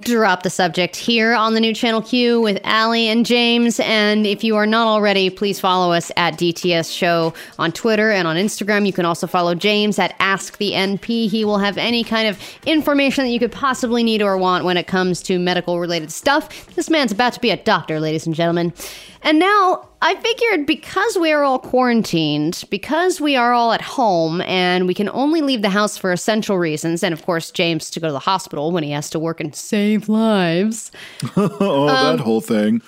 drop the subject here on the new channel Q with Allie and James. And if you are not already, please follow us at DTS Show on Twitter and on Instagram. You can also follow James at Ask the NP. He will have any kind of information that you could possibly need or want when it comes to medical related stuff. This man's about to be a doctor, ladies and gentlemen. And now I figured because we are all quarantined, because we are all at home and we can only leave the house for essential reasons, and of course, James to go to the hospital when he has to work and save lives. oh, that whole thing.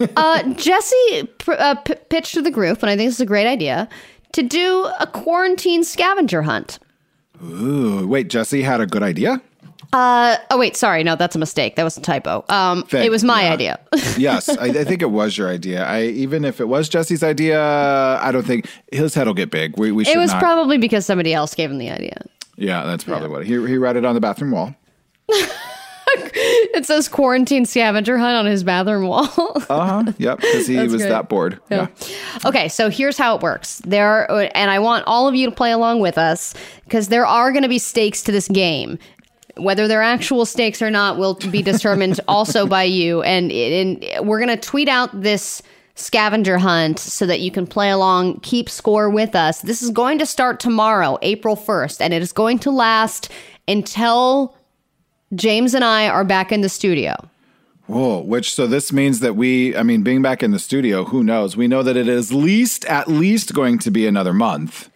uh, Jesse pr- uh, p- pitched to the group, and I think this is a great idea, to do a quarantine scavenger hunt. Ooh, wait, Jesse had a good idea? Uh, oh wait, sorry, no, that's a mistake. That was a typo. Um, Thank- it was my yeah. idea. yes, I, I think it was your idea. I even if it was Jesse's idea, I don't think his head will get big. We, we should it was not. probably because somebody else gave him the idea. yeah, that's probably what he he read it on the bathroom wall. It says quarantine scavenger hunt on his bathroom wall. Uh huh. Yep, because he That's was great. that bored. Yeah. Okay, so here's how it works. There are, and I want all of you to play along with us because there are going to be stakes to this game. Whether they're actual stakes or not will be determined also by you. And, and we're going to tweet out this scavenger hunt so that you can play along, keep score with us. This is going to start tomorrow, April 1st, and it is going to last until James and I are back in the studio. Whoa, which so this means that we, I mean, being back in the studio, who knows? We know that it is least at least going to be another month.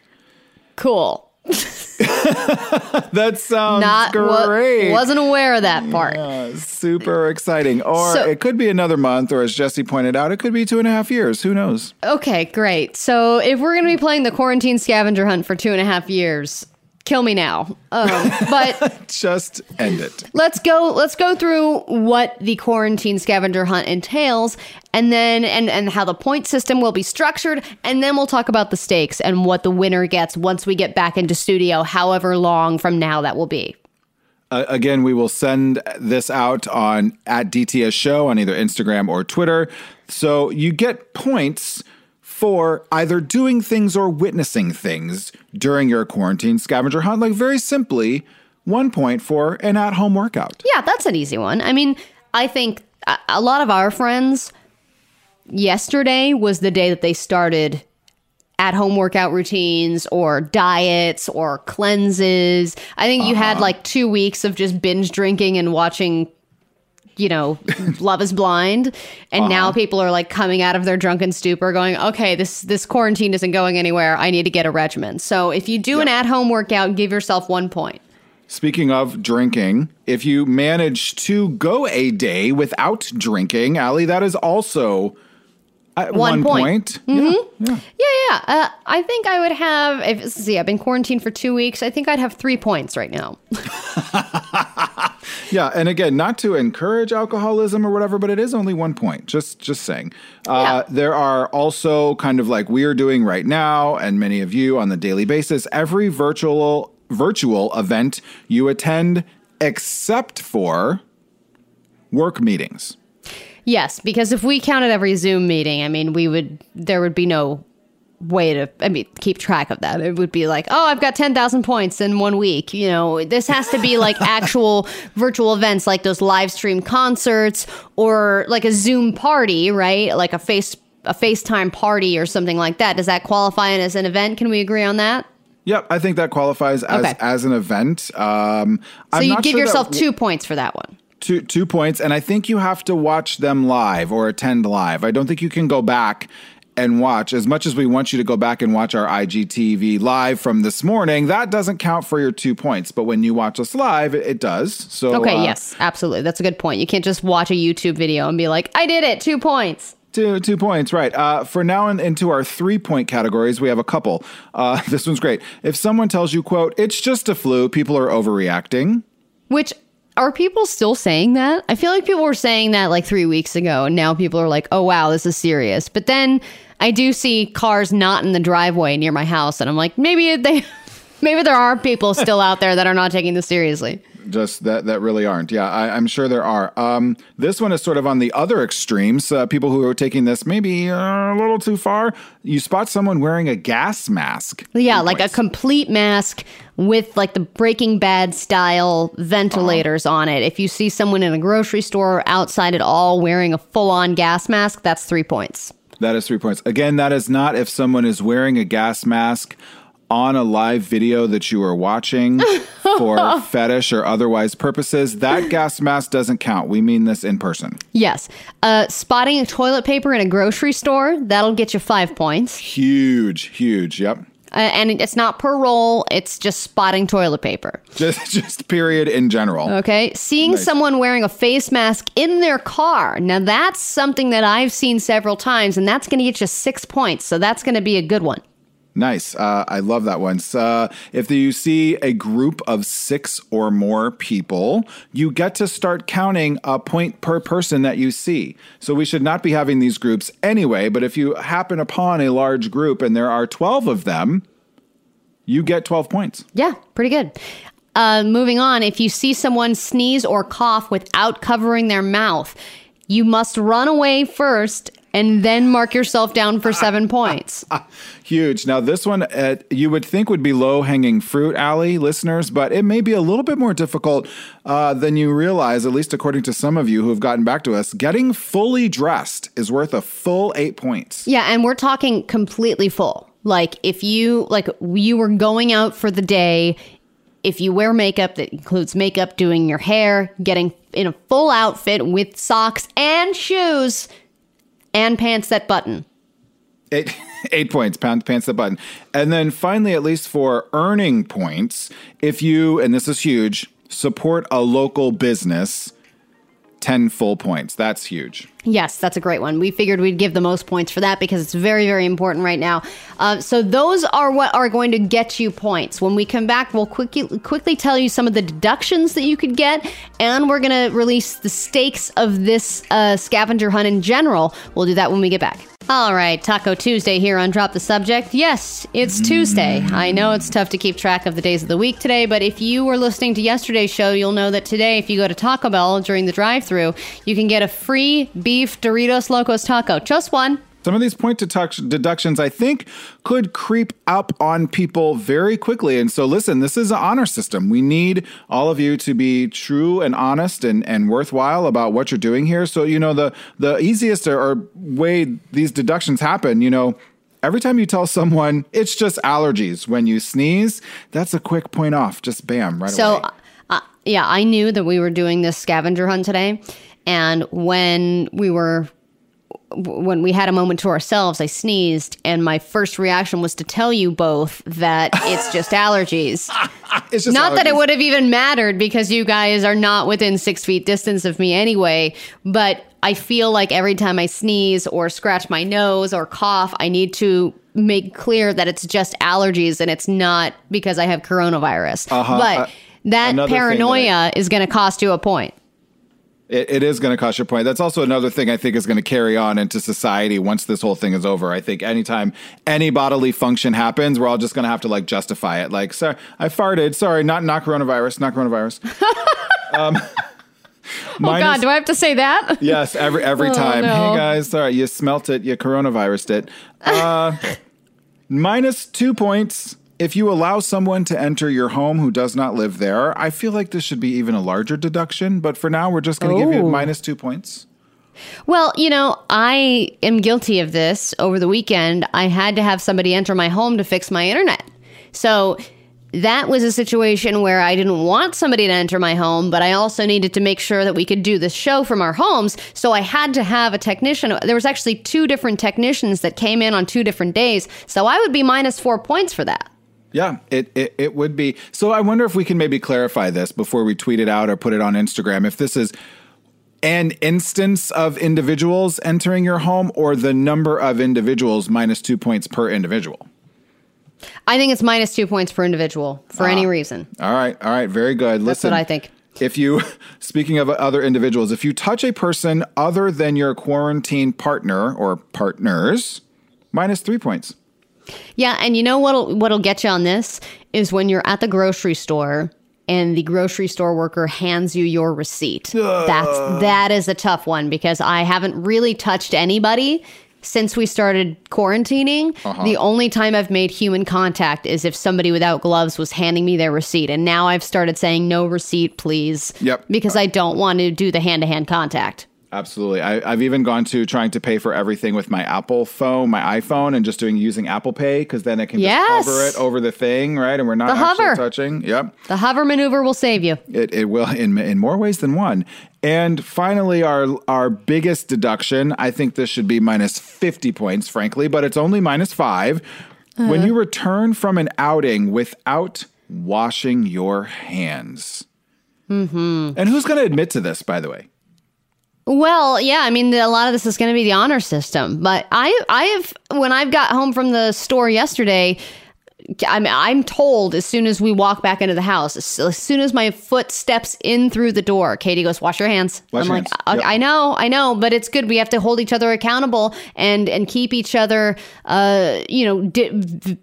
Cool. That sounds Not wa- great. wasn't aware of that part. Uh, super exciting. Or So- it could be another month, or as Jesse pointed out, it could be two and a half years. Who knows? Okay, great. So if we're going to be playing the quarantine scavenger hunt for two and a half years, kill me now. Um, but Just end it. let's go. Let's go through what the quarantine scavenger hunt entails, and then and and how the point system will be structured, and then we'll talk about the stakes and what the winner gets once we get back into studio, however long from now that will be. Uh, again, we will send this out on at DTS Show on either Instagram or Twitter. So you get points for either doing things or witnessing things during your quarantine scavenger hunt. Like very simply, one point for an at-home workout. Yeah, that's an easy one. I mean, I think a, lot of our friends yesterday was the day that they started at home workout routines or diets or cleanses. I think you had uh-huh. like 2 weeks of just binge drinking and watching you know, Love is Blind, and now people are like coming out of their drunken stupor, going, "Okay, this this quarantine isn't going anywhere. I need to get a regimen." So if you do an at home workout, give yourself one point. Speaking of drinking, if you manage to go a day without drinking, Allie, that is also uh, One one, point. point. Yeah, yeah. Yeah, yeah. Uh, I think I would have. If see, I've been quarantined for two weeks. I think I'd have three points right now. Yeah, and again, not to encourage alcoholism or whatever, but it is only one point. Just just saying. Uh, There are also kind of like we are doing right now, and many of you on the daily basis, every virtual virtual event you attend, except for work meetings. Yes, because if we counted every Zoom meeting, I mean, we would. There would be no way to. I mean, keep track of that. It would be like, oh, I've got ten thousand points in one week. You know, this has to be like actual virtual events, like those live stream concerts or like a Zoom party, right? Like a face a FaceTime party or something like that. Does that qualify as an event? Can we agree on that? Yep, I think that qualifies as Okay. as an event. Um, So you give sure yourself w- two points for that one. two two points, and I think you have to watch them live or attend live. I don't think you can go back and watch as much as we want you to go back and watch our IGTV live from this morning. That doesn't count for your two points, but when you watch us live, it, it does. So Okay, uh, yes, absolutely. That's a good point. You can't just watch a YouTube video and be like, I did it, two points. Two two points, right? Uh, for now, and into our three point categories, we have a couple. Uh, this one's great. If someone tells you, "quote It's just a flu," people are overreacting. Which are people still saying that? I feel like people were saying that like three weeks ago, and now people are like, oh wow, this is serious. But then I do see cars not in the driveway near my house, and I'm like, maybe they, maybe there are people still out there that are not taking this seriously. just that that really aren't. Yeah, I, am sure there are. Um, this one is sort of on the other extremes. Uh, people who are taking this maybe uh, a little too far. You spot someone wearing a gas mask. Yeah, like a complete mask with like the Breaking Bad style ventilators uh-huh. on it. If you see someone in a grocery store or outside at all wearing a full on gas mask, that's three points. That is three points. Again, that is not if someone is wearing a gas mask on a live video that you are watching for fetish or otherwise purposes, that gas mask doesn't count. We mean this in person. Yes. Uh, spotting a toilet paper in a grocery store, that'll get you five points. Huge, huge. Yep. Uh, and it's not per roll, it's just spotting toilet paper. Just just period in general. Okay. Seeing nice. someone wearing a face mask in their car. Now that's something that I've seen several times and that's going to get you 6 points. So that's going to be a good one. Nice. Uh, I love that one. Uh, if you see a group of six or more people, you get to start counting a point per person that you see. So we should not be having these groups anyway, but if you happen upon a large group and there are 12 of them, you get 12 points. Yeah, pretty good. Uh, moving on, if you see someone sneeze or cough without covering their mouth, you must run away first and then mark yourself down for seven points. Huge. Now, this one uh, you would think would be low hanging fruit, Allie, listeners, but it may be a little bit more difficult uh, than you realize, at least according to some of you who have gotten back to us. Getting fully dressed is worth a full eight points. Yeah, and we're talking completely full. Like if you like you were going out for the day, if you wear makeup that includes makeup, doing your hair, getting in a full outfit with socks and shoes, and pants that button. Eight, eight points, pants, pants that button. And then finally, at least for earning points, if you, and this is huge, support a local business 10 full points. That's huge. Yes, that's a great one. We figured we'd give the most points for that because it's very, very important right now. Uh, so those are what are going to get you points. When we come back, we'll quickly quickly tell you some of the deductions that you could get, and we're going to release the stakes of this uh, scavenger hunt in general. We'll do that when we get back. All right, Taco Tuesday here on Drop the Subject. Yes, it's Tuesday. I know it's tough to keep track of the days of the week today, but if you were listening to yesterday's show, you'll know that today, if you go to Taco Bell during the drive through, you can get a free beef Doritos Locos taco. Just one. Some of these point deductions, I think, could creep up on people very quickly. And so, listen, this is an honor system. We need all of you to be true and honest and, and worthwhile about what you're doing here. So, you know, the, the easiest or, or way these deductions happen, you know, every time you tell someone it's just allergies when you sneeze, that's a quick point off. Just bam, right so, away. So, uh, yeah, I knew that we were doing this scavenger hunt today. And when we were when we had a moment to ourselves, I sneezed, and my first reaction was to tell you both that it's just allergies. it's just not allergies. that it would have even mattered because you guys are not within six feet distance of me anyway. But I feel like every time I sneeze or scratch my nose or cough, I need to make clear that it's just allergies and it's not because I have coronavirus. Uh-huh. But uh, that paranoia that I- is going to cost you a point it, it is going to cost your point. That's also another thing I think is going to carry on into society once this whole thing is over. I think anytime any bodily function happens, we're all just going to have to like justify it. Like, sorry, I farted. Sorry, not not coronavirus, not coronavirus. um, oh God, do I have to say that? Yes, every every oh, time. No. Hey guys, sorry, you smelt it, you coronavirused it. Uh, minus two points if you allow someone to enter your home who does not live there, I feel like this should be even a larger deduction. But for now, we're just going to give you oh. minus two points. Well, you know, I am guilty of this. Over the weekend, I had to have somebody enter my home to fix my internet. So that was a situation where I didn't want somebody to enter my home, but I also needed to make sure that we could do this show from our homes. So I had to have a technician. There was actually two different technicians that came in on two different days. So I would be minus four points for that. Yeah, it, it, it would be. So I wonder if we can maybe clarify this before we tweet it out or put it on Instagram. If this is an instance of individuals entering your home or the number of individuals minus two points per individual. I think it's minus two points per individual for ah, any reason. All right, all right, very good. That's Listen, what I think. If you, speaking of other individuals, if you touch a person other than your quarantine partner or partners, minus three points. Yeah, and you know what'll what'll get you on this is when you're at the grocery store and the grocery store worker hands you your receipt. That's that is a tough one because I haven't really touched anybody since we started quarantining. Uh-huh. The only time I've made human contact is if somebody without gloves was handing me their receipt. And now I've started saying no receipt, please. Yep. Because I don't want to do the hand to hand contact. Absolutely. I, I've even gone to trying to pay for everything with my Apple phone, my iPhone, and just doing using Apple Pay because then it can Yes. just hover it over the thing, right? And we're not The actually hover. touching. Yep. The hover maneuver will save you. It, it will in in more ways than one. And finally, our our biggest deduction. I think this should be minus fifty points, frankly, but it's only minus five. When you return from an outing without washing your hands. Mm-hmm. And who's going to admit to this, by the way? Well, yeah, I mean, the, a lot of this is going to be the honor system. But I, I have when I've got home from the store yesterday, I'm, I'm told as soon as we walk back into the house, as, soon as my foot steps in through the door, Katie goes, "Wash your hands." Wash I'm your like, hands. I, Yep. I know, I know, but it's good. We have to hold each other accountable and and keep each other, uh, you know, di-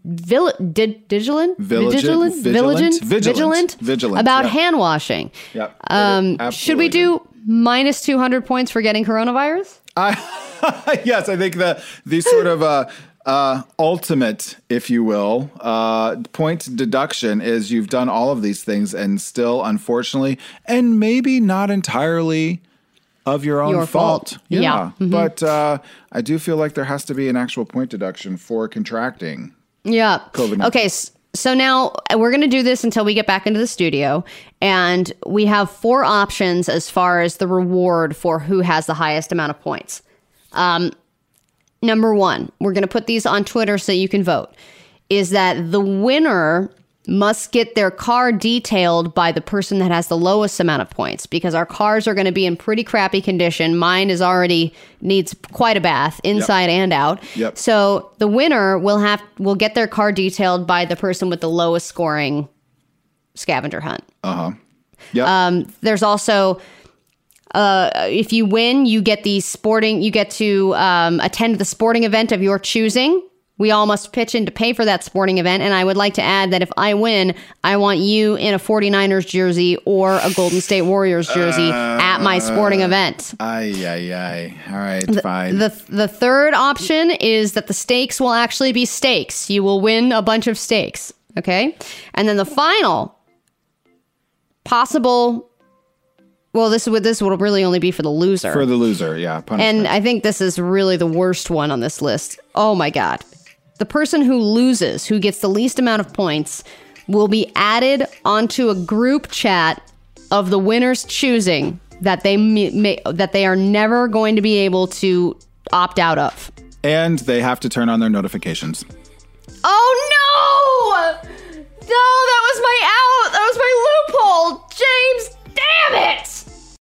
vil- di- vigilant, Vigilant, vigilant, vigilant, vigilant, about yep. hand washing. Yep. Um, Absolutely should we do. minus 200 points for getting coronavirus? I yes, I think the the sort of uh, uh, ultimate, if you will, uh, point deduction is you've done all of these things and still, unfortunately, and maybe not entirely of your own Your fault. Yeah, Yeah. Mm-hmm. but uh, I do feel like there has to be an actual point deduction for contracting. Yeah. COVID-19. Okay. So now uh, we're going to do this until we get back into the studio. And we have four options as far as the reward for who has the highest amount of points. Um, number one, we're going to put these on Twitter so you can vote, is that the winner must get their car detailed by the person that has the lowest amount of points because our cars are going to be in pretty crappy condition. Mine is already needs quite a bath inside and out. Yep. So the winner will have will get their car detailed by the person with the lowest scoring scavenger hunt. Uh-huh. Yep. Um, there's also uh, if you win, you get the sporting. You get to um, attend the sporting event of your choosing. We all must pitch in to pay for that sporting event. And I would like to add that if I win, I want you in a 49ers jersey or a Golden State Warriors jersey at my sporting event. Ay, ay, ay. All right, fine. The the third option is that the stakes will actually be steaks. You will win a bunch of steaks. Okay, and then the final possible. Well, this would this will really only be for the loser. for the loser, yeah. Punishment. and I think this is really the worst one on this list. Oh my god. The person who loses, who gets the least amount of points, will be added onto a group chat of the winner's choosing that they may, may, that they are never going to be able to opt out of. and they have to turn on their notifications. Oh no! No, that was my out. That was my loophole. James, damn it!